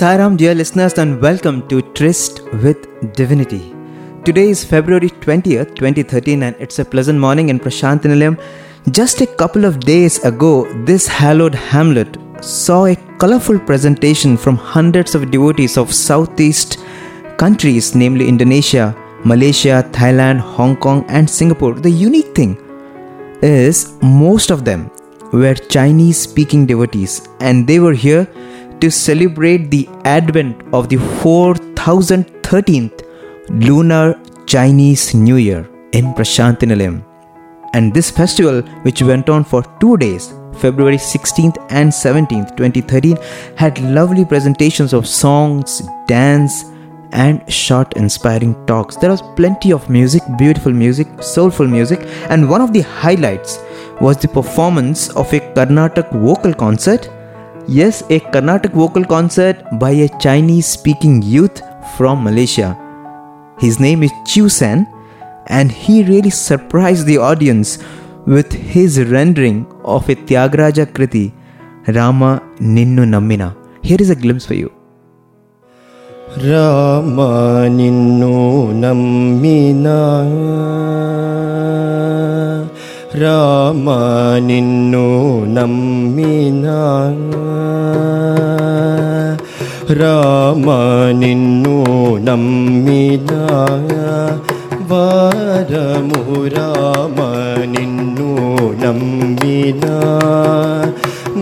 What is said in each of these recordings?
Sairam, dear listeners, and welcome to Tryst with Divinity. Today is February 20th, 2013, and it's a pleasant morning in Prasanthi Nilayam. Just a couple of days ago, this hallowed hamlet saw a colorful presentation from hundreds of devotees of Southeast countries, namely Indonesia, Malaysia, Thailand, Hong Kong, and Singapore. The unique thing is most of them were Chinese speaking devotees, and they were here to celebrate the advent of the 4013th lunar Chinese New Year in Prasanthi Nilayam. And this festival, which went on for two days, February 16th and 17th, 2013, had lovely presentations of songs, dance, and short inspiring talks. There was plenty of music, beautiful music, soulful music, and one of the highlights was the performance of a Carnatic vocal concert. Yes, a Carnatic vocal concert by a Chinese speaking youth from Malaysia. His name is Chu Sen, and he really surprised the audience with his rendering of a Tyagaraja Kriti, Rama Ninnu Namina." Here is a glimpse for you. Rama Ninnu Namina. Rama ನಿನ್ನು ನಮ್ಮಿನ Rama ನಿನ್ನು ನಮ್ಮಿನ ವಾರಮು Rama ನಿನ್ನು ನಮ್ಮಿನ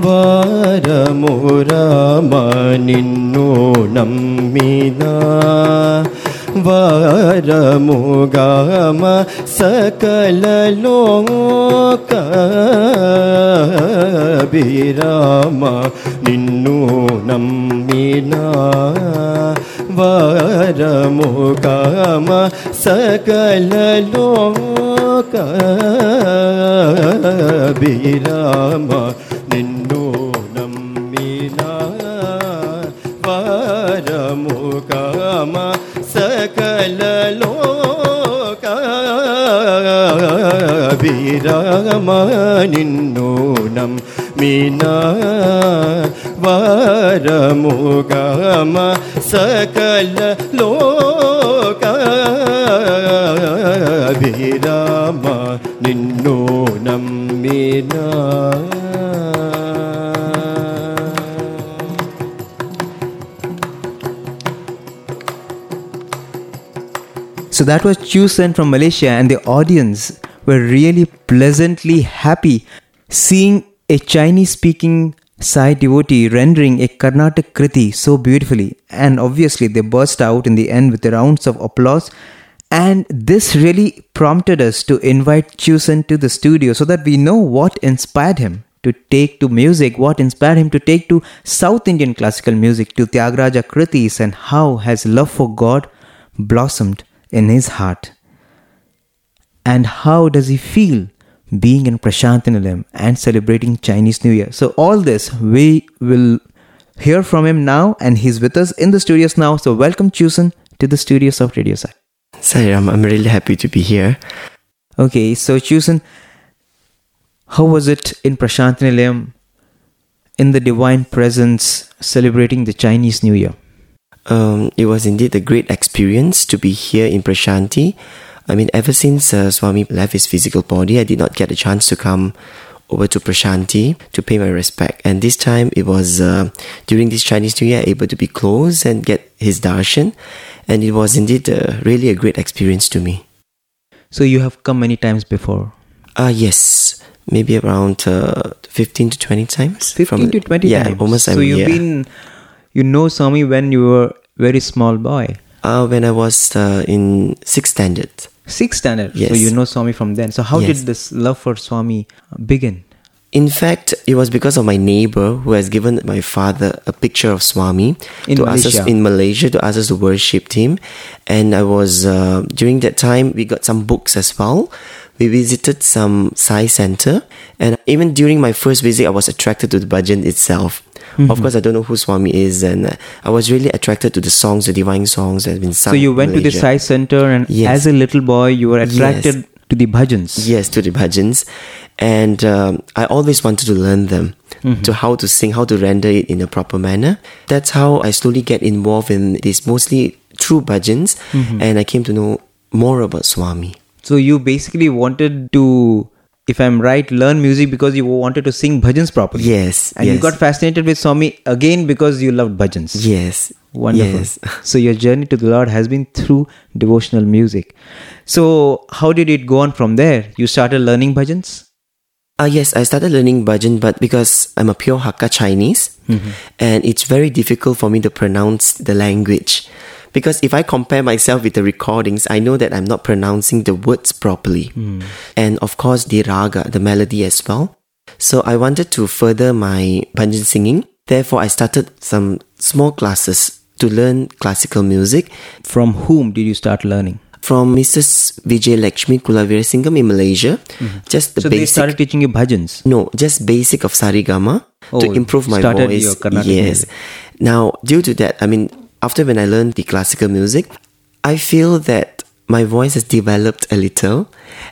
ವಾರಮು Rama ನಿನ್ನು ನಮ್ಮಿನ वोगा सकलोक विराम कीीरा निीना बोगा सकलोक विराम लो कीरा निीना ನಮ್ಮಿನ ವಾರಮುಗಾಮ ಸಕಲ ಲೋಕ ವಿರಾಮ ನಿನ್ನು ನಮ್ ಮೀನ ವಾರಮುಗಾಮ ಸಕಲ ಲೋಕ ವಿರಾಮ ನಿನ್ನು ನಮ್ಮಿನ So that was Chu Sen from Malaysia, and the audience were really pleasantly happy seeing a Chinese speaking Sai devotee rendering a Carnatic Kriti so beautifully. And obviously, they burst out in the end with the rounds of applause. And this really prompted us to invite Chu Sen to the studio so that we know what inspired him to take to music, what inspired him to take to South Indian classical music, to Tyagaraja Kritis, and how has love for God blossomed in his heart. And how does he feel being in Prasanthi Nilayam and celebrating Chinese New Year? So, all this we will hear from him now, and he's with us in the studios now. So, welcome, Chu Sen, to the studios of Radio Sai. Sairam, I'm really happy to be here. Okay, so Chu Sen, how was it in Prasanthi Nilayam in the divine presence celebrating the Chinese New Year? Um, it was indeed a great experience to be here in Prashanti. I mean, ever since uh, Swami left his physical body, I did not get a chance to come over to Prashanti to pay my respect. And this time, it was uh, during this Chinese New Year, able to be close and get his darshan. And it was indeed uh, really a great experience to me. So, you have come many times before? Uh, yes, maybe around uh, 15 to 20 times. 15 From- to 20 yeah, times. almost So, you've year. been, you know Swami when you were very small boy. Uh, when I was uh, in sixth standard. Sixth standard. Yes. So, you know Swami from then. So, how Yes. did this love for Swami begin? In fact, it was because of my neighbor who has given my father a picture of Swami In to ask us in Malaysia to ask us to worship him. And I was uh, during that time we got some books as well. We visited some Sai center, and even during my first visit, I was attracted to the bhajan itself. Mm-hmm. Of course, I don't know who Swami is, and I was really attracted to the songs, the divine songs that have been sung. So, you went to the. Sai Center, and Yes. as a little boy, you were attracted to the bhajans. Yes, to the bhajans. And um, I always wanted to learn them, to how to sing, how to render it in a proper manner. That's how I slowly get involved in these mostly true bhajans, and I came to know more about Swami. So you basically wanted to, if I'm right, learn music because you wanted to sing bhajans properly. Yes, And you got fascinated with Swami again because you loved bhajans. Yes. Wonderful. Yes. So your journey to the Lord has been through devotional music. So how did it go on from there? You started learning bhajans? Uh, yes, I started learning bhajan, but because I'm a pure Hakka Chinese, and it's very difficult for me to pronounce the language. Because if I compare myself with the recordings, I know that I'm not pronouncing the words properly. Hmm. And of course, the raga, the melody as well. So I wanted to further my bhajan singing. Therefore, I started some small classes to learn classical music From whom did you start learning? from Mrs. Vijay Lakshmi Kulavirasingam in Malaysia. Mm-hmm. Just the so they started teaching you bhajans. No, just basic of sarigama to Oh, improve my started voice. your Carnatic yes. music. Now, due to that, I mean, after when I learned the classical music, I feel that my voice has developed a little,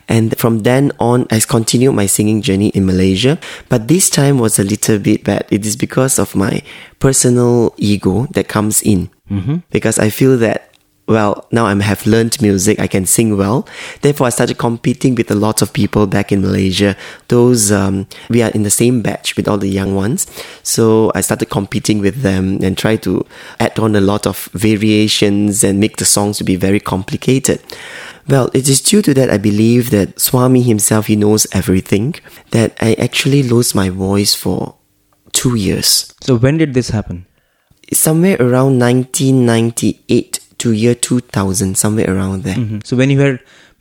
and from then on, I continued my singing journey in Malaysia. But this time was a little bit bad. It is because of my personal ego that comes in, mm-hmm. because I feel that well, now I have learned music, I can sing well. Therefore, I started competing with a lot of people back in Malaysia. Those, um, we are in the same batch with all the young ones. So I started competing with them and try to add on a lot of variations and make the songs to be very complicated. Well, it is due to that I believe that Swami himself, he knows everything, that I actually lost my voice for two years. So when did this happen? Somewhere around 1998 to year 2000, somewhere around there. Mhm. So when you had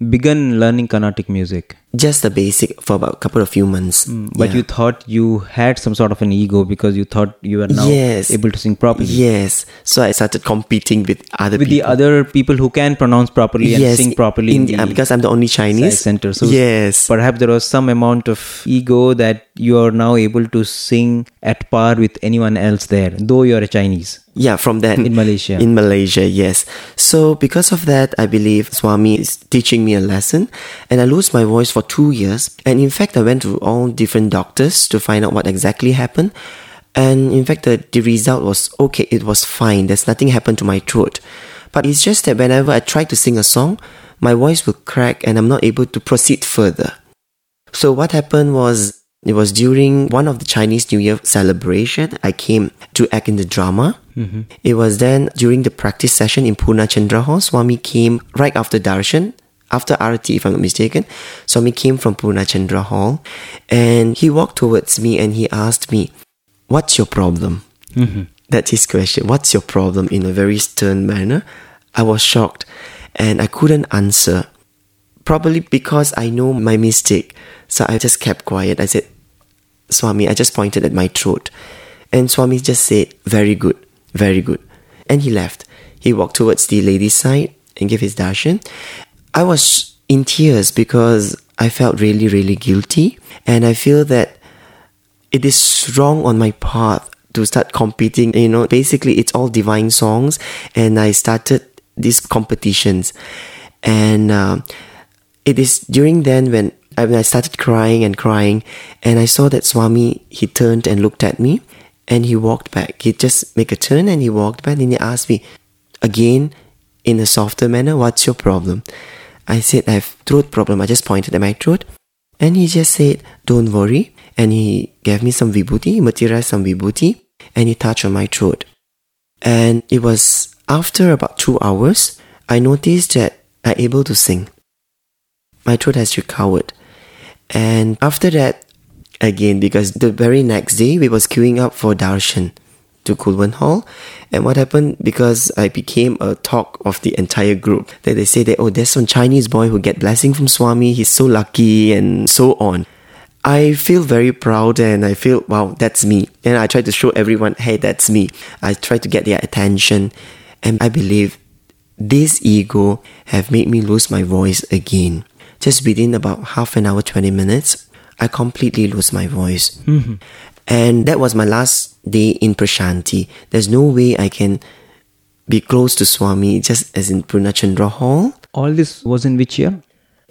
begun learning Carnatic music, Just the basic for about a couple of few months. but Yeah. you thought you had some sort of an ego because you thought you were now Yes. able to sing properly. Yes. So I started competing with other With people. the other people who can pronounce properly and yes, sing properly in, in- the uh, because I'm the only Chinese. Center. So yes. perhaps there was some amount of ego that you are now able to sing at par with anyone else there, though you are a Chinese Yeah, from that. in Malaysia. In Malaysia, yes. So because of that, I believe Swami is teaching me a lesson, and I lose my voice for two years. And in fact, I went to all different doctors to find out what exactly happened. And in fact, the, the result was okay. It was fine. There's nothing happened to my throat. But it's just that whenever I try to sing a song, my voice will crack, and I'm not able to proceed further. So what happened was it was during one of the Chinese New Year celebration. I came to act in the drama. Mm-hmm. It was then during the practice session in Purna Chandra Hall. Swami came right after darshan, after RT, if I'm not mistaken. Swami came from Purna Chandra Hall, and he walked towards me and he asked me, "What's your problem?" Mm-hmm. That's his question. What's your problem? In a very stern manner. I was shocked, and I couldn't answer probably because I know my mistake. So I just kept quiet. I said, Swami, I just pointed at my throat. And Swami just said, Very good, very good. And he left. He walked towards the lady's side and gave his darshan. I was in tears because I felt really, really guilty. And I feel that it is wrong on my part to start competing. You know, basically, it's all divine songs. And I started these competitions. And uh, it is during then when I, when I started crying and crying, and I saw that Swami, he turned and looked at me, and he walked back. He just make a turn and he walked back, and he asked me again in a softer manner, "What's your problem?" I said, "I have throat problem." I just pointed at my throat, and he just said, "Don't worry," and he gave me some vibhuti, he materialized some vibhuti, and he touched on my throat. And it was after about two hours, I noticed that I'm able to sing my throat has recovered. And after that, again, because the very next day we was queuing up for darshan to Kulwant Hall. And what happened, because I became a talk of the entire group, that they say that, oh, there's some Chinese boy who get blessing from Swami, he's so lucky, and so on. I feel very proud and I feel, wow, that's me. And I try to show everyone, hey, that's me. I try to get their attention. And I believe this ego have made me lose my voice again. Just within about half an hour, 20 minutes, I completely lose my voice. Mm-hmm. And that was my last day in Prashanti. There's no way I can be close to Swami just as in Purnachandra Hall. All this was in which year?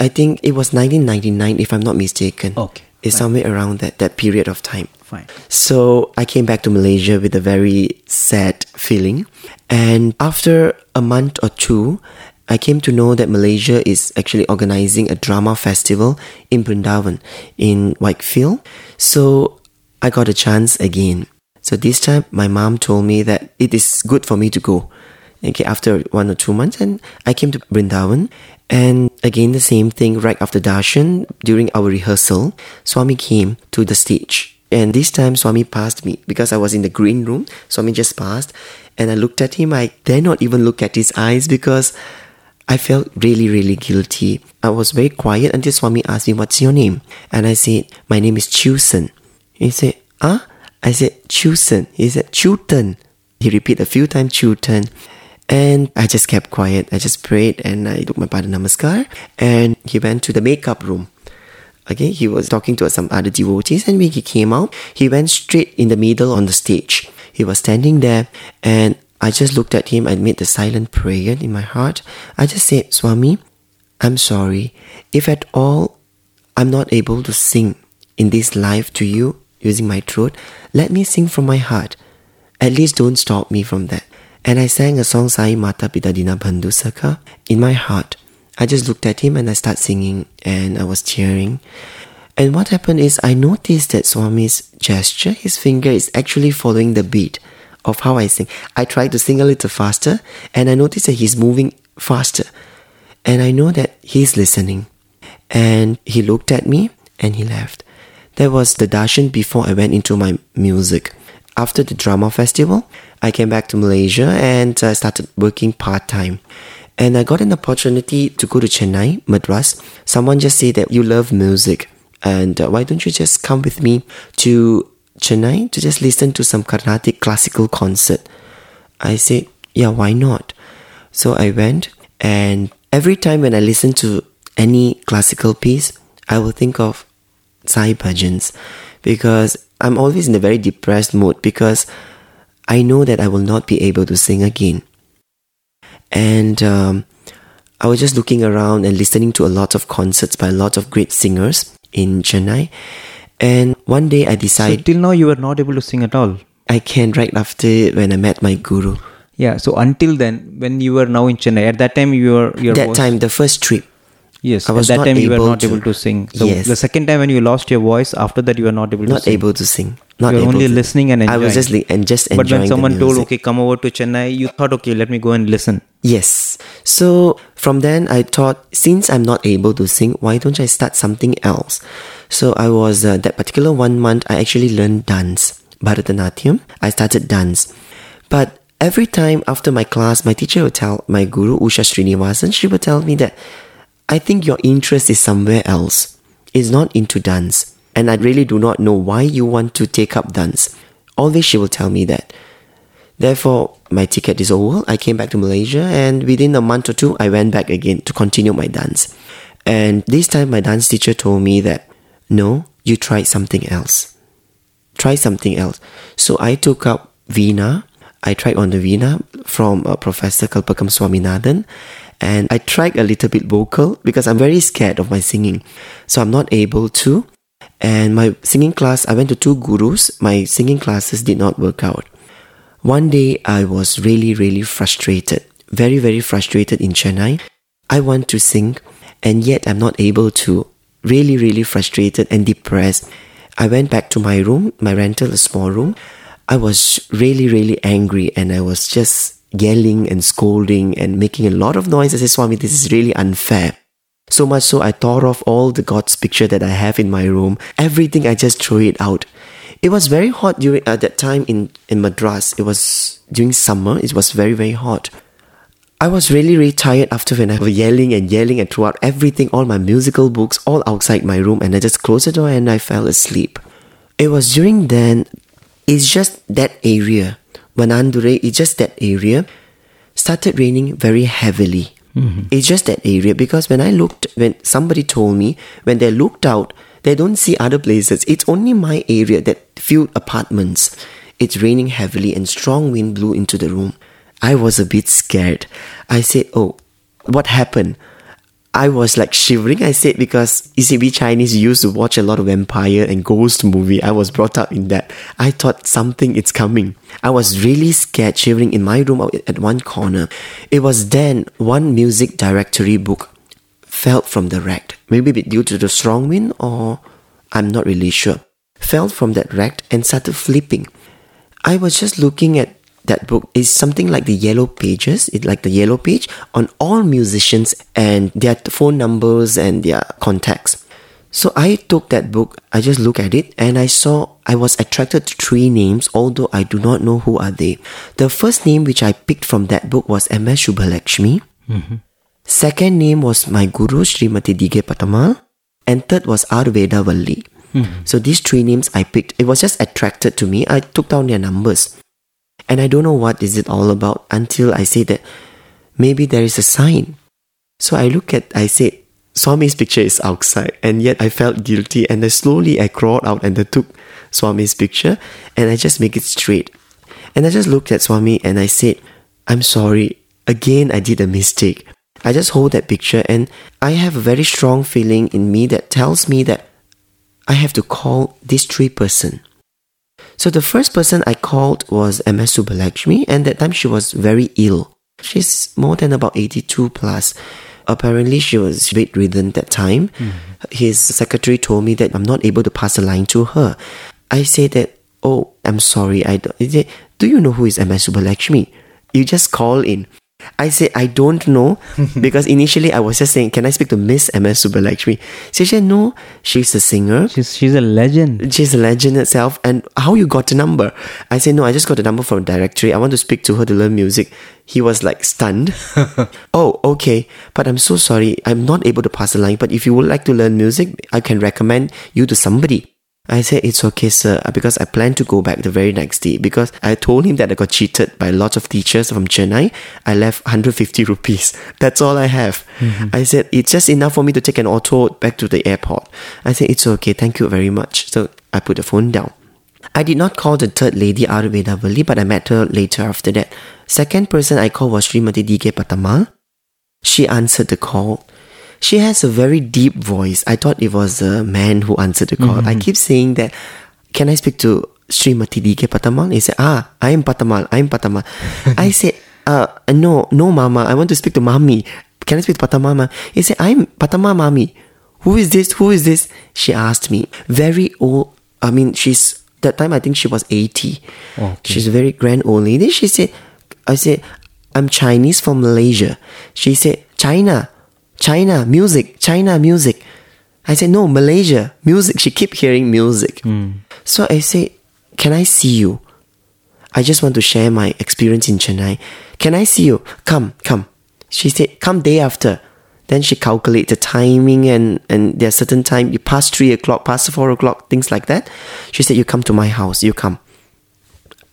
I think it was 1999, if I'm not mistaken. Okay, It's fine. somewhere around that, that period of time. Fine. So I came back to Malaysia with a very sad feeling. And after a month or two, I came to know that Malaysia is actually organizing a drama festival in Brindavan in Whitefield. So I got a chance again. So this time my mom told me that it is good for me to go. Okay, after one or two months, and I came to Brindavan, and again the same thing. Right after darshan, during our rehearsal, Swami came to the stage, and this time Swami passed me because I was in the green room. Swami just passed, and I looked at him. I dare not even look at his eyes because I felt really, really guilty. I was very quiet until Swami asked me, What's your name? And I said, My name is Chu Sen. He said, Ah? I said, Chu Sen. He said, Chutan. He repeated a few times, Chutan. And I just kept quiet. I just prayed and I took my Pada Namaskar. And he went to the makeup room. Okay, he was talking to some other devotees, and when he came out, he went straight in the middle on the stage. He was standing there, and I just looked at him. I made the silent prayer in my heart. I just said, Swami, I'm sorry. If at all I'm not able to sing in this life to you using my throat, let me sing from my heart. At least don't stop me from that. And I sang a song Sai Mata Pita Dina Bandhu Sakha in my heart. I just looked at him and I started singing and I was cheering. And what happened is I noticed that Swami's gesture, his finger is actually following the beat of how I sing. I tried to sing a little faster and I noticed that he's moving faster. And I know that he's listening. And he looked at me and he left. That was the darshan before I went into my music. After the drama festival, I came back to Malaysia and I started working part time. And I got an opportunity to go to Chennai, Madras. Someone just said that you love music, and uh, why don't you just come with me to Chennai to just listen to some Carnatic classical concert? I said, yeah, why not? So I went, and every time when I listen to any classical piece, I will think of Sai Bhajans because I'm always in a very depressed mood because I know that I will not be able to sing again. And um, I was just looking around and listening to a lot of concerts by a lot of great singers in Chennai. And one day I decided. So till now you were not able to sing at all. I can right after when I met my guru. Yeah. So until then, when you were now in Chennai, at that time you were your that voice- time, the first trip, Yes. At that time you were not to- able to sing. So Yes. the second time when you lost your voice, after that you were not able to not sing. able to sing. Not you were only to- listening and enjoying. I was just li- and just enjoying But when someone told, okay, come over to Chennai, you thought, okay, let me go and listen. Yes. So from then I thought, since I'm not able to sing, why don't I start something else? So I was uh, that particular one month. I actually learned dance, Bharatanatyam. I started dance, but every time after my class, my teacher would tell my guru Usha Srinivasan, she would tell me that I think your interest is somewhere else. It's not into dance, and I really do not know why you want to take up dance. Always she will tell me that. Therefore, my ticket is over. I came back to Malaysia, and within a month or two, I went back again to continue my dance. And this time, my dance teacher told me that no, you try something else. Try something else. So I took up Veena. I tried on the Veena from uh, Professor Kalpakam Swaminathan. And I tried a little bit vocal because I'm very scared of my singing. So I'm not able to. And my singing class, I went to two gurus. My singing classes did not work out. One day I was really, really frustrated, very, very frustrated in Chennai. I want to sing, and yet I'm not able to. Really, really frustrated and depressed. I went back to my room, my rental, a small room. I was really, really angry, and I was just yelling and scolding and making a lot of noise. I said, Swami, this is really unfair. So much so I tore off all the God's picture that I have in my room. Everything I just threw it out. It was very hot during at that time in, in Madras. It was during summer. It was very, very hot. I was really, really tired after when I was yelling and yelling and threw out everything, all my musical books, all outside my room, and I just closed the door and I fell asleep. It was during then, it's just that area, Wanandure, it's just that area, started raining very heavily. Mm-hmm. It's just that area because when I looked, when somebody told me, when they looked out, they don't see other places. It's only my area that few apartments. It's raining heavily and strong wind blew into the room. I was a bit scared. I said, Oh, what happened? I was like shivering. I said because we Chinese used to watch a lot of vampire and ghost movie. I was brought up in that. I thought something is coming. I was really scared, shivering in my room at one corner. It was then one music directory book fell from the rack. Maybe due to the strong wind or I'm not really sure. Fell from that rack and started flipping. I was just looking at that book is something like the yellow pages it's like the yellow page on all musicians and their phone numbers and their contacts so i took that book i just looked at it and i saw i was attracted to three names although i do not know who are they the first name which i picked from that book was ms Subbalakshmi mm-hmm. second name was my guru srimati D. K. Pattammal and third was R. Vedavalli. Mm-hmm. So these three names I picked, it was just attracted to me. I took down their numbers. And I don't know what is it all about until I say that maybe there is a sign. So I look at, I said, Swami's picture is outside, and yet I felt guilty. And then slowly I crawled out and I took Swami's picture and I just make it straight. And I just looked at Swami and I said, I'm sorry. Again, I did a mistake. I just hold that picture and I have a very strong feeling in me that tells me that I have to call this three person. So the first person I called was MS Subbalakshmi, and that time she was very ill. She's more than about 82 plus. Apparently, she was bedridden that time. Mm. His secretary told me that I'm not able to pass a line to her. I said that, oh, I'm sorry. I don't, do you know who is MS Subbalakshmi? You just call in. I said, I don't know because initially I was just saying, Can I speak to Miss MS Subbalakshmi? She said, No, she's a singer. She's, she's a legend. She's a legend itself. And how you got the number? I said, No, I just got the number from a directory. I want to speak to her to learn music. He was like stunned. oh, okay. But I'm so sorry. I'm not able to pass the line. But if you would like to learn music, I can recommend you to somebody. I said, it's okay, sir, because I plan to go back the very next day because I told him that I got cheated by lots of teachers from Chennai. I left 150 rupees. That's all I have. Mm-hmm. I said, it's just enough for me to take an auto back to the airport. I said, it's okay. Thank you very much. So I put the phone down. I did not call the third lady R. Vedavalli, but I met her later after that. Second person I called was Srimati D. K. Pattammal. She answered the call. She has a very deep voice. I thought it was a man who answered the call. Mm-hmm. I keep saying that, can I speak to Srimati D. K. Pattammal? He said, ah, I am Pattammal, I am Pattammal. I said, uh, no, no, mama, I want to speak to mommy. Can I speak to Patamama? He said, I'm Patama mommy. Who is this? Who is this? She asked me. Very old. I mean, she's, that time I think she was 80. Okay. She's a very grand old lady. She said, I said, I'm Chinese from Malaysia. She said, China. China music, China music. I said, no, Malaysia music. She keep hearing music. Mm. So I say, can I see you? I just want to share my experience in Chennai. Can I see you? Come, come. She said, come day after. Then she calculate the timing and, and there's certain time, you pass three o'clock, past four o'clock, things like that. She said, you come to my house, you come.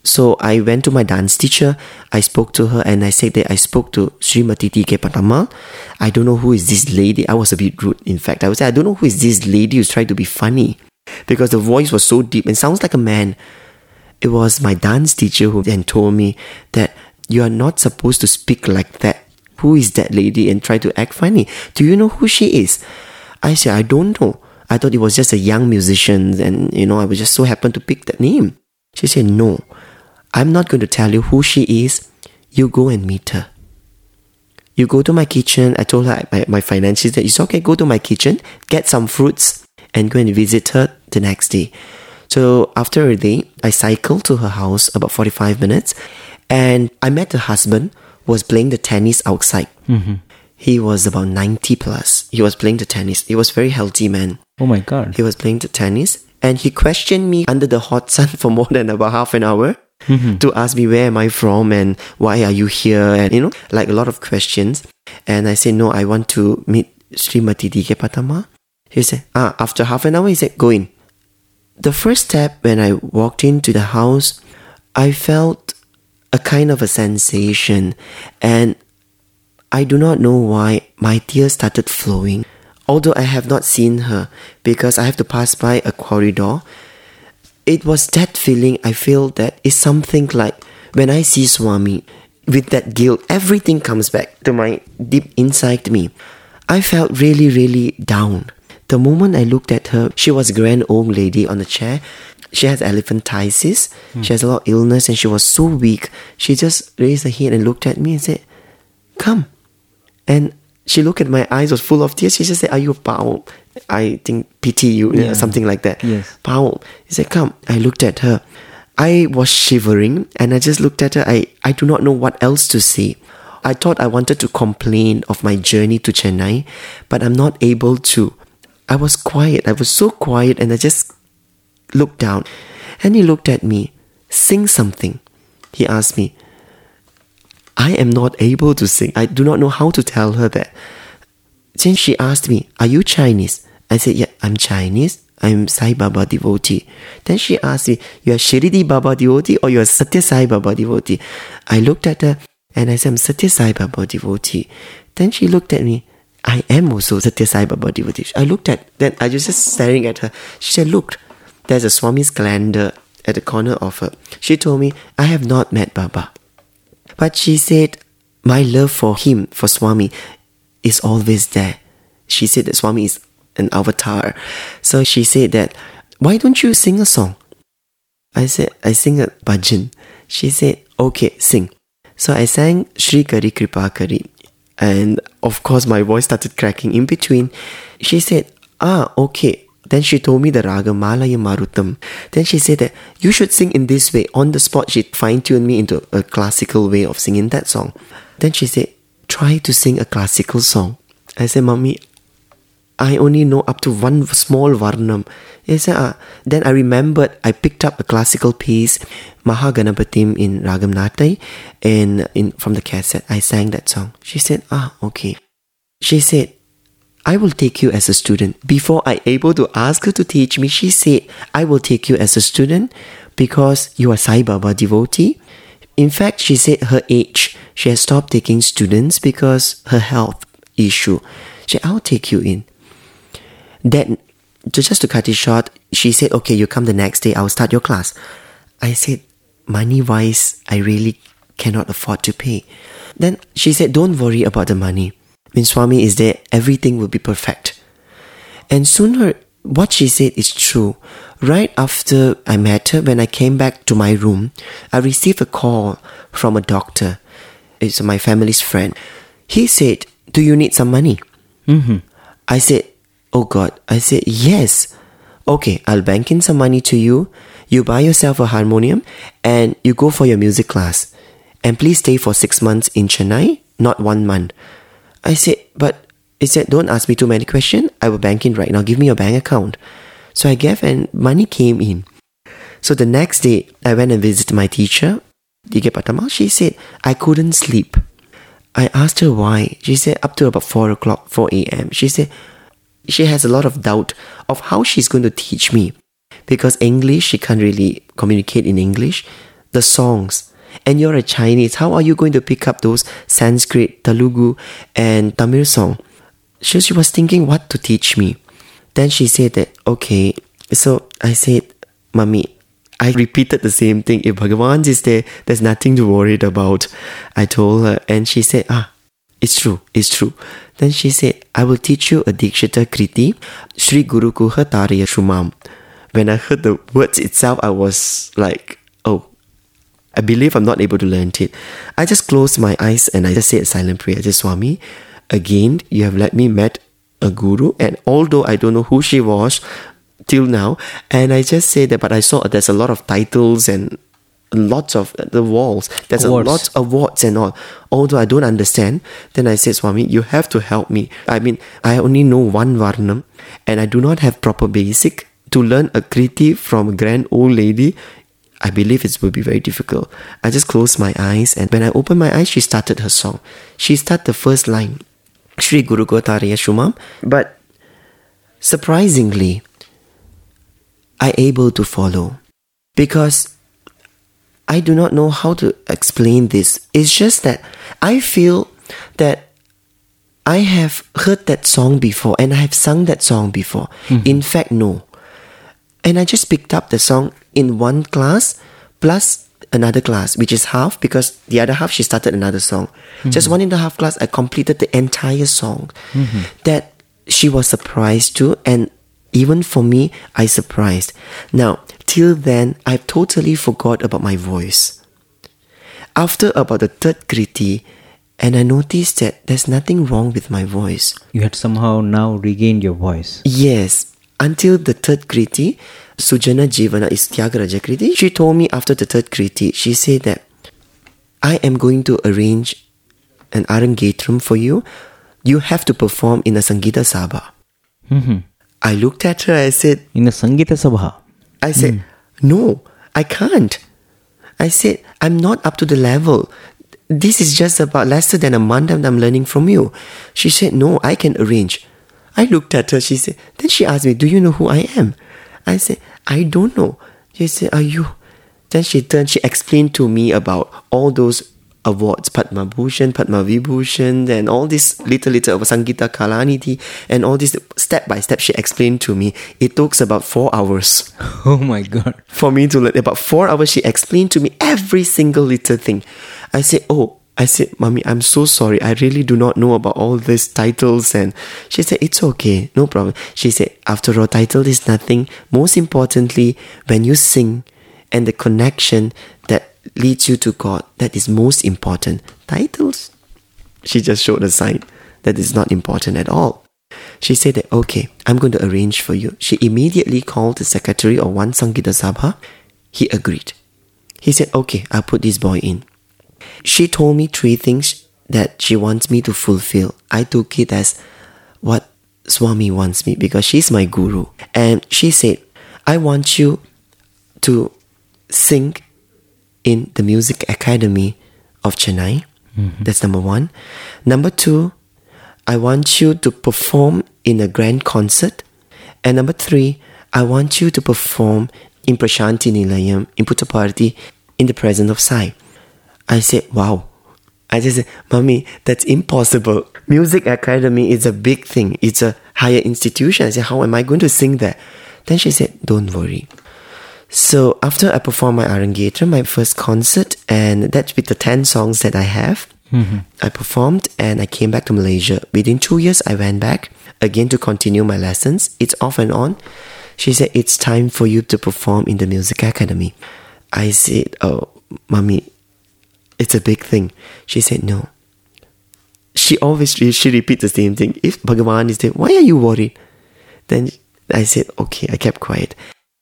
So I went to my dance teacher. I spoke to her and I said that I spoke to Srimati D. K. Pattammal. I don't know who is this lady. I was a bit rude. In fact, I was I don't know who is this lady who's trying to be funny because the voice was so deep and sounds like a man. It was my dance teacher who then told me that you are not supposed to speak like that. Who is that lady and try to act funny? Do you know who she is? I said, I don't know. I thought it was just a young musician and you know, I was just so happened to pick that name. She said, No. I'm not going to tell you who she is. You go and meet her. You go to my kitchen. I told her my, my finances that it's okay, go to my kitchen, get some fruits, and go and visit her the next day. So after a day, I cycled to her house about 45 minutes and I met her husband was playing the tennis outside. Mm-hmm. He was about 90 plus. He was playing the tennis. He was very healthy man. Oh my God. He was playing the tennis and he questioned me under the hot sun for more than about half an hour mm-hmm. to ask me where am I from and why are you here? And you know like a lot of questions. And I said no I want to meet Srimati D. K. Pattamma he said ah after half an hour he said go in. The first step when I walked into the house I felt a kind of a sensation. And I do not know why my tears started flowing. Although I have not seen her because I have to pass by a corridor it was that feeling I feel that is something like when I see Swami with that guilt, everything comes back to my deep inside me. I felt really, really down. The moment I looked at her, she was a grand old lady on a chair. She has elephantiasis. She has a lot of illness and she was so weak. She just raised her head and looked at me and said, Come. And she looked at my eyes, was full of tears. She just said, Are you a Pao? I think pity you, Yeah. something like that. Yes. Pao. He said, Come. I looked at her. I was shivering and I just looked at her. I, I do not know what else to say. I thought I wanted to complain of my journey to Chennai, but I'm not able to. I was quiet. I was so quiet and I just looked down. And he looked at me. Sing something. He asked me. I am not able to sing. I do not know how to tell her that. Then she asked me, Are you Chinese? I said, Yeah, I'm Chinese. I'm Sai Baba devotee. Then she asked me, You are Shirdi Baba devotee or you are Sathya Sai Baba devotee? I looked at her and I said, I'm Sathya Sai Baba devotee. Then she looked at me. I am also Sathya Sai Baba devotee. I looked at, then I was just staring at her. She said, Look, there's a Swami's calendar at the corner of her. She told me, I have not met Baba. But she said, My love for him, for Swami, is always there. She said that Swami is an avatar. So she said that, Why don't you sing a song? I said, I sing a bhajan. She said, Okay, sing. So I sang Shri Kari Kripa Kari. And of course, my voice started cracking in between. She said, Ah, okay. Then she told me the raga Malaya Marutam. Then she said that you should sing in this way. On the spot, she fine tuned me into a classical way of singing that song. Then she said, Try to sing a classical song. I said, Mommy, I only know up to one small varnam. He said, ah. Then I remembered I picked up a classical piece, Mahaganapatim in Ragam Natai, and in from the cassette I sang that song. She said, ah, okay. She said, I will take you as a student. Before I able to ask her to teach me, she said, I will take you as a student because you are Sai Baba devotee. In fact, she said her age, she has stopped taking students because her health issue. She said, I'll take you in. Then, just to cut it short, she said, Okay, you come the next day, I'll start your class. I said, Money wise, I really cannot afford to pay. Then she said, Don't worry about the money. When Swami is there, everything will be perfect. And soon her, what she said is true. Right after I met her, when I came back to my room, I received a call from a doctor. It's my family's friend. He said, Do you need some money? Mm-hmm. I said, Oh God. I said, Yes. Okay, I'll bank in some money to you. You buy yourself a harmonium and you go for your music class. And please stay for six months in Chennai, not one month. I said, But he said, Don't ask me too many questions. I will bank in right now. Give me your bank account. So I gave and money came in. So the next day, I went and visited my teacher, D. K. Pattamma. She said, I couldn't sleep. I asked her why. She said, up to about 4 o'clock, 4 a.m. She said, she has a lot of doubt of how she's going to teach me. Because English, she can't really communicate in English. The songs. And you're a Chinese. How are you going to pick up those Sanskrit, Telugu, and Tamil song? So she was thinking what to teach me. Then she said that, okay. So I said, Mommy, I repeated the same thing. If Bhagavan is there, there's nothing to worry about. I told her, and she said, Ah, it's true, it's true. Then she said, I will teach you a Dikshita Kriti, Sri Guru Kuha Tariya Shumam. When I heard the words itself, I was like, oh, I believe I'm not able to learn it. I just closed my eyes and I just said a silent prayer. I just, Swami, again, you have let me met a guru, and although I don't know who she was till now, and I just say that, but I saw there's a lot of titles and lots of uh, the walls. There's Awards. a lot of awards and all. Although I don't understand, then I said, Swami, you have to help me. I mean, I only know one varnam, and I do not have proper basic. To learn a kriti from a grand old lady, I believe it will be very difficult. I just closed my eyes, and when I opened my eyes, she started her song. She started the first line, Sri Guru Gotariya Shumam, but surprisingly, I able to follow because I do not know how to explain this. It's just that I feel that I have heard that song before and I have sung that song before. Mm-hmm. In fact, no. And I just picked up the song in one class, plus another class, which is half because the other half she started another song. Mm-hmm. Just one and a half class, I completed the entire song. Mm-hmm. That she was surprised too, and even for me, I surprised. Now, till then, I totally forgot about my voice. After about the third kriti, and I noticed that there's nothing wrong with my voice. You had somehow now regained your voice. Yes, until the third kriti, Sujana Jivana is Tyagaraja kriti. She told me after the third kriti, she said that I am going to arrange an arangetram for you. You have to perform in a Sangita Sabha. Mhm. I looked at her, I said, In the Sangita Sabha. I said, no, I can't. I said, I'm not up to the level. This is just about lesser than a month that I'm learning from you. She said, no, I can arrange. I looked at her, she said, then she asked me, do you know who I am? I said, I don't know. She said, are you? Then she turned, she explained to me about all those awards, Padma Bhushan, Padma Vibhushan, and all this little, little of Sangita Kalanidhi, and all this step by step she explained to me. It took about four hours Oh my god. for me to learn. About four hours, she explained to me every single little thing. I said, Oh, I said, Mommy, I'm so sorry. I really do not know about all these titles. And she said, It's okay, no problem. She said, After all, title is nothing. Most importantly, when you sing and the connection that leads you to God, that is most important. Titles, she just showed a sign that is not important at all. She said that, okay, I'm going to arrange for you. She immediately called the secretary of one Sangita Sabha. He agreed. He said, okay, I'll put this boy in. She told me three things that she wants me to fulfill. I took it as what Swami wants me because she's my guru. And she said, I want you to sing in the Music Academy of Chennai. Mm-hmm. That's number one. Number two, I want you to perform in a grand concert. And number three, I want you to perform in Prasanthi Nilayam in Puttaparthi in the presence of Sai. I said, wow. I just said, Mommy, that's impossible. Music Academy is a big thing. It's a higher institution. I said, how am I going to sing there? Then she said, don't worry. So after I performed my Arangetram, my first concert, and that's with the 10 songs that I have, mm-hmm. I performed and I came back to Malaysia. Within two years, I went back again to continue my lessons. It's off and on. She said, it's time for you to perform in the music academy. I said, oh, mommy, it's a big thing. She said, no. She always, she repeats the same thing. If Bhagavan is there, why are you worried? Then I said, okay, I kept quiet.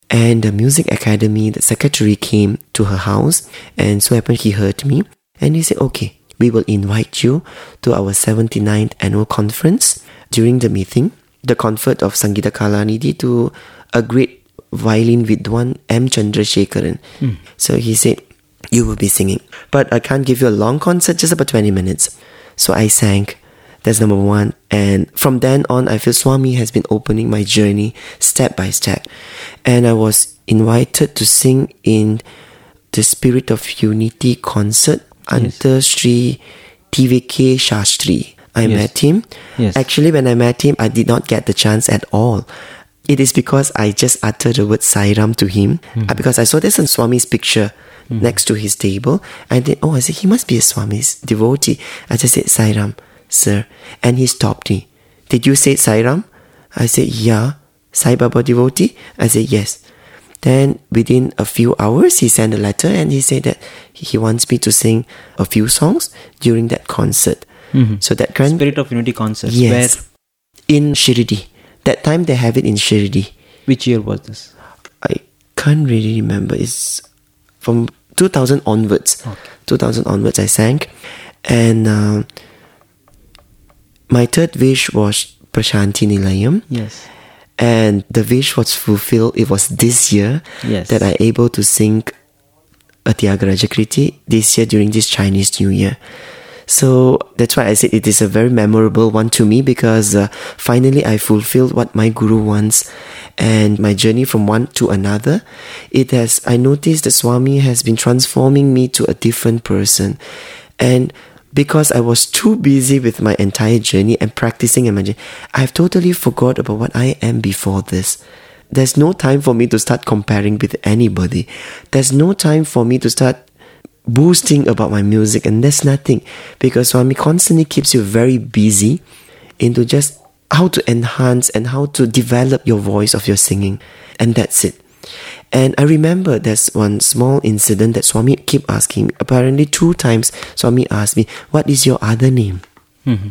And the music academy, the secretary came to her house, and so happened he heard me, and he said, okay, we will invite you to our 79th annual conference. During the meeting, the comfort of Sangita Kalanidhi to a great violin Vidwan M. Chandrasekharan. Hmm. So he said, you will be singing. But I can't give you a long concert, just about 20 minutes. So I sang. That's number one. And from then on, I feel Swami has been opening my journey step by step. And I was invited to sing in the Spirit of Unity concert under Sri TVK Shastri. I Yes. met him. Yes. Actually, when I met him, I did not get the chance at all. It is because I just uttered the word Sairam to him hmm. uh, because I saw this in Swami's picture hmm. next to his table. I did, oh, I said, he must be a Swami's devotee. I just said, Sairam, sir. And he stopped me. Did you say Sairam? I said, yeah. Sai Baba devotee? I said, yes. Then within a few hours, he sent a letter and he said that he wants me to sing a few songs during that concert. Hmm. So that grand Spirit of Unity concert. Yes. Where, In Shirdi. That time they have it in Shirdi. which year was this? I can't really remember. It's from 2000 onwards. Okay. 2000 onwards I sang. And uh, my third wish was Prasanthi Nilayam. Yes. And the wish was fulfilled. It was this year Yes. that I able to sing a Tyagaraja Kriti this year during this Chinese New Year. So that's why I said it is a very memorable one to me because uh, finally I fulfilled what my guru wants and my journey from one to another. It has, I noticed the Swami has been transforming me to a different person. And because I was too busy with my entire journey and practicing and my journey, I've totally forgot about what I am before this. There's no time for me to start comparing with anybody. There's no time for me to start boosting about my music and that's nothing because Swami constantly keeps you very busy into just how to enhance and how to develop your voice of your singing and that's it and I remember there's one small incident that Swami keep asking me. Apparently two times Swami asked me, what is your other name? Mm-hmm.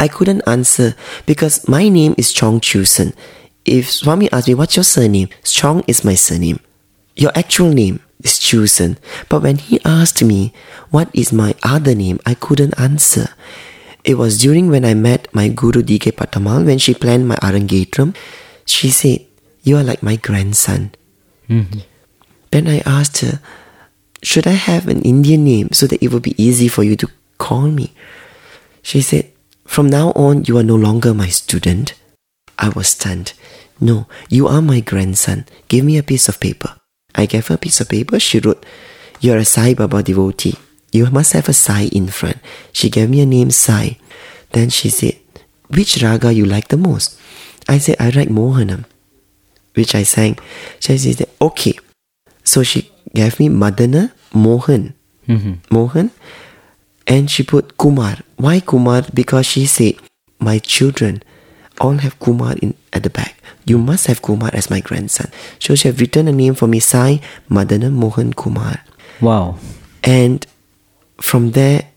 I couldn't answer because my name is Chong Chu Sen. If Swami asked me, what's your surname? Chong is my surname. Your actual name is Chu Sen. But when he asked me, what is my other name? I couldn't answer. It was during when I met my Guru DK Pattammal when she planned my Arangetram. She said, you are like my grandson. Mm-hmm. Then I asked her, should I have an Indian name so that it will be easy for you to call me? She said, From now on, you are no longer my student. I was stunned. No, you are my grandson. Give me a piece of paper. I gave her a piece of paper. She wrote, You're a Sai Baba devotee. You must have a Sai in front. She gave me a name Sai. Then she said, Which raga you like the most? I said, I like Mohanam, which I sang. She said, Okay. So she gave me Madana Mohan. Mm-hmm. Mohan. And she put Kumar. Why Kumar? Because she said, My children all have Kumar in at the back. You must have Kumar as my grandson. So she have written a name for me, Sai Madana Mohan Kumar. Wow. And from there,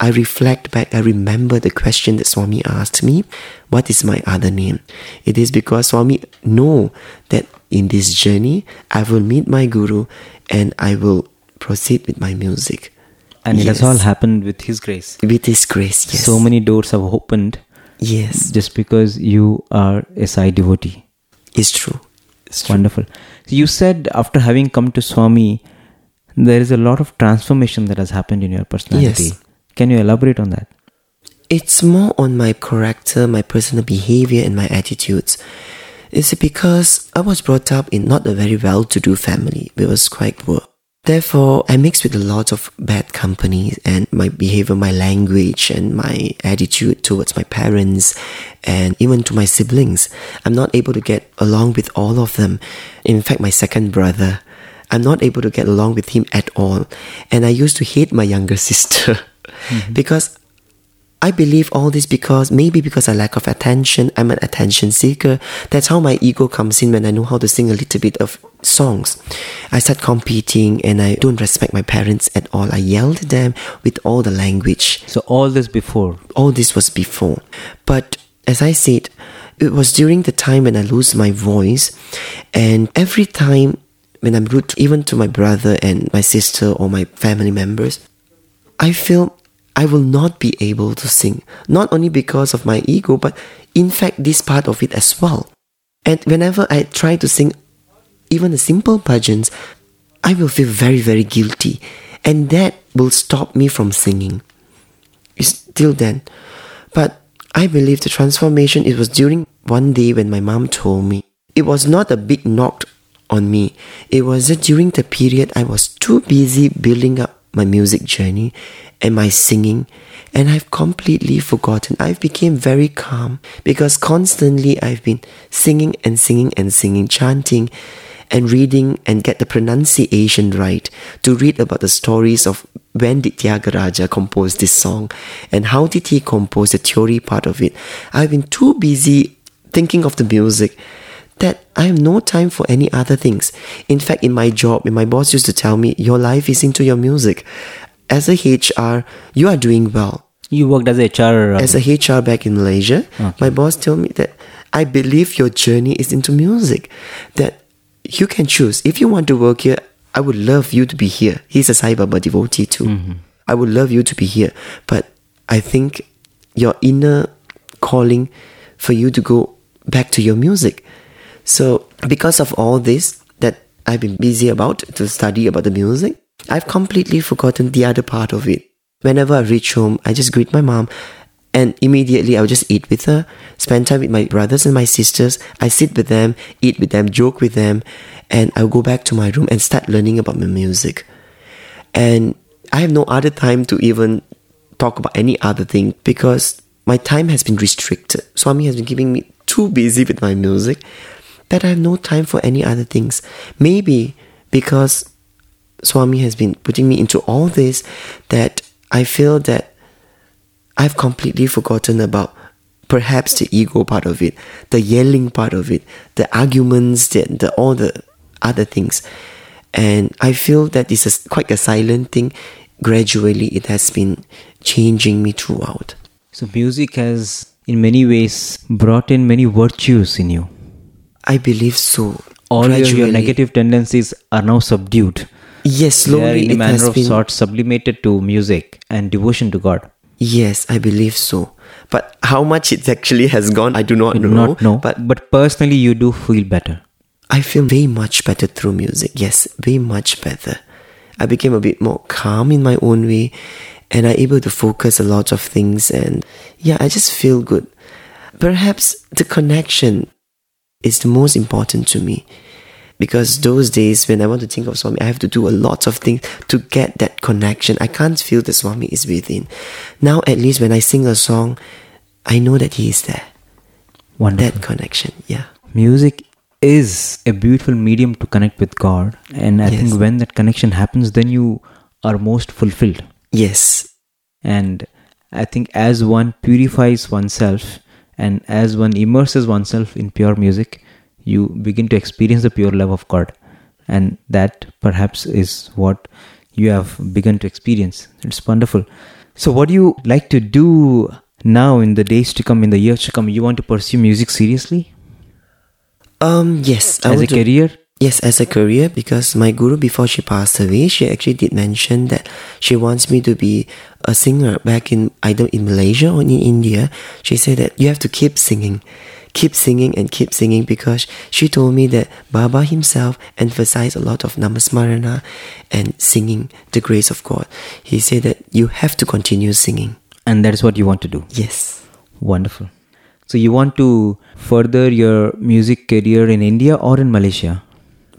I reflect back, I remember the question that Swami asked me, what is my other name? It is because Swami know that in this journey, I will meet my Guru and I will proceed with my music. And it has all happened with His grace. With His grace, yes. So many doors have opened Yes, just because you are a Sai devotee. it's true. It's wonderful. So you said after having come to Swami, there is a lot of transformation that has happened in your personality. Yes. Can you elaborate on that? It's more on my character, my personal behavior, and my attitudes. Is it because I was brought up in not a very well to do family? We was quite poor. Therefore, I mixed with a lot of bad companies, and my behavior, my language, and my attitude towards my parents and even to my siblings. I'm not able to get along with all of them. In fact, my second brother, I'm not able to get along with him at all. And I used to hate my younger sister mm-hmm. because I believe all this because maybe because I lack of attention, I'm an attention seeker. That's how my ego comes in when I know how to sing a little bit of songs. I start competing and I don't respect my parents at all. I yelled at them with all the language. So all this before. All this was before. But as I said, it was during the time when I lose my voice and every time when I'm rude even to my brother and my sister or my family members, I feel I will not be able to sing. Not only because of my ego, but in fact, this part of it as well. And whenever I try to sing even the simple bhajans, I will feel very, very guilty. And that will stop me from singing. It's till then. But I believe the transformation, it was during one day when my mom told me. It was not a big knock on me. It was that during the period I was too busy building up my music journey and my singing and I've completely forgotten. I've became very calm because constantly I've been singing and singing and singing, chanting and reading and get the pronunciation right to read about the stories of when did Tyagaraja compose this song and how did he compose the theory part of it. I've been too busy thinking of the music that I have no time for any other things. In fact, in my job, my boss used to tell me, Your life is into your music. As a HR, you are doing well. You worked as a HR. uh, As a HR back in Malaysia, my boss told me that I believe your journey is into music. That you can choose. If you want to work here, I would love you to be here. He's a Sai Baba devotee too. I would love you to be here. But I think your inner calling for you to go back to your music. So because of all this that I've been busy about to study about the music, I've completely forgotten the other part of it. Whenever I reach home, I just greet my mom and immediately I'll just eat with her, spend time with my brothers and my sisters. I sit with them, eat with them, joke with them, and I'll go back to my room and start learning about my music. And I have no other time to even talk about any other thing because my time has been restricted. Swami has been keeping me too busy with my music that I have no time for any other things. Maybe because Swami has been putting me into all this that I feel that I've completely forgotten about perhaps the ego part of it, the yelling part of it, the arguments, the, the all the other things. And I feel that this is quite a silent thing. Gradually, it has been changing me throughout. So, music has, in many ways, brought in many virtues in you. I believe so. All your, your negative tendencies are now subdued. Yes, They are slowly in a manner of been. sorts sublimated to music and devotion to God. Yes, I believe so. But how much it actually has gone, I do not I do know. not know. But but personally, you do feel better. I feel very much better through music. Yes, very much better. I became a bit more calm in my own way and I'm able to focus a lot of things and yeah, I just feel good. Perhaps the connection is the most important to me. Because those days when I want to think of Swami, I have to do a lot of things to get that connection. I can't feel the Swami is within. Now at least when I sing a song, I know that he is there. Wonderful. That connection, yeah. Music is a beautiful medium to connect with God. And I Yes. think when that connection happens, then you are most fulfilled. Yes, And I think as one purifies oneself and as one immerses oneself in pure music, you begin to experience the pure love of God. And that perhaps is what you have begun to experience. It's wonderful. So, what do you like to do now in the days to come, in the years to come? You want to pursue music seriously Um, yes, I as a to- career? Yes, as a career, because my guru before she passed away, she actually did mention that she wants me to be a singer back in either in Malaysia or in India. She said that you have to keep singing, keep singing and keep singing because she told me that Baba himself emphasized a lot of namasmarana and singing the grace of God. He said that you have to continue singing. And that is what you want to do. Yes. Wonderful. So, you want to further your music career in India or in Malaysia?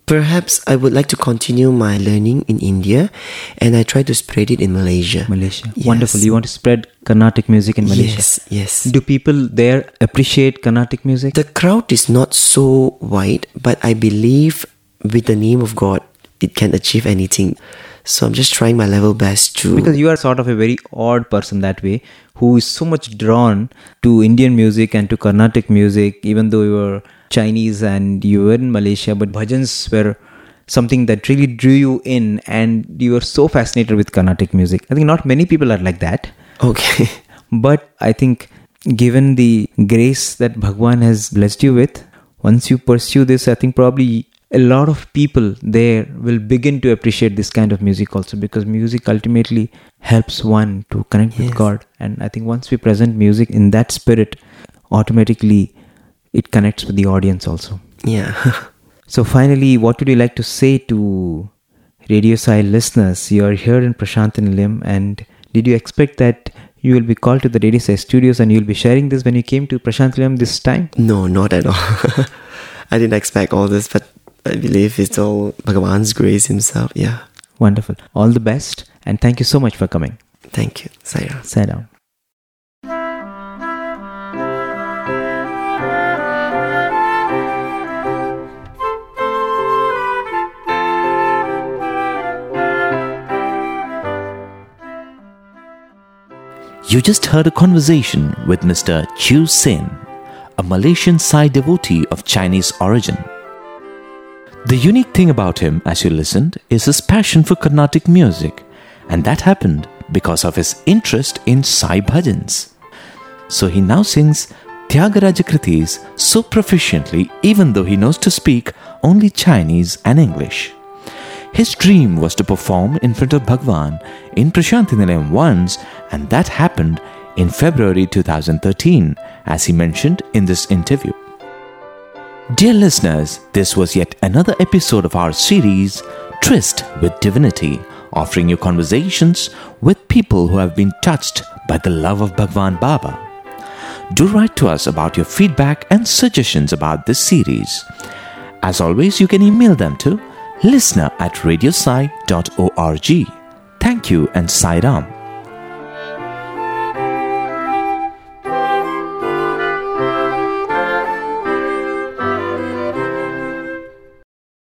Perhaps I would like to continue my learning in India and I try to spread it in Malaysia. Malaysia. Yes. Wonderful. You want to spread Carnatic music in Malaysia. Yes, yes. Do people there appreciate Carnatic music? The crowd is not so wide, but I believe with the name of God, it can achieve anything. So I'm just trying my level best to. because you are sort of a very odd person that way who is so much drawn to Indian music and to Carnatic music, even though you were Chinese and you were in Malaysia, but bhajans were something that really drew you in and you were so fascinated with Carnatic music. I think not many people are like that. okay. But I think, given the grace that Bhagwan has blessed you with, once you pursue this, I think probably a lot of people there will begin to appreciate this kind of music also because music ultimately helps one to connect with God. And I think once we present music in that spirit, automatically it connects with the audience also. Yeah. So, finally, what would you like to say to Radio Sai listeners? You are here in Prasanthi Nilayam, and did you expect that you will be called to the Radio Sai studios and you will be sharing this when you came to Prasanthi Nilayam this time? no, not at all. I didn't expect all this, but I believe it's all Bhagavan's grace himself. Yeah. Wonderful. All the best, and thank you so much for coming. Thank you, Saira. Sit. You just heard a conversation with Mr. Chu Sen, a Malaysian Sai devotee of Chinese origin. The unique thing about him, as you listened, is his passion for Carnatic music, and that happened because of his interest in Sai bhajans. So he now sings Tyagaraja Kritis so proficiently, even though he knows to speak only Chinese and English. His dream was to perform in front of Bhagwan in Prasanthi Nilayam once, and that happened in February 2013, as he mentioned in this interview. Dear listeners, this was yet another episode of our series, Tryst with Divinity, offering you conversations with people who have been touched by the love of Bhagwan Baba. Do write to us about your feedback and suggestions about this series. As always, you can email them to listener at radiosai.org. Thank you and Sai Ram.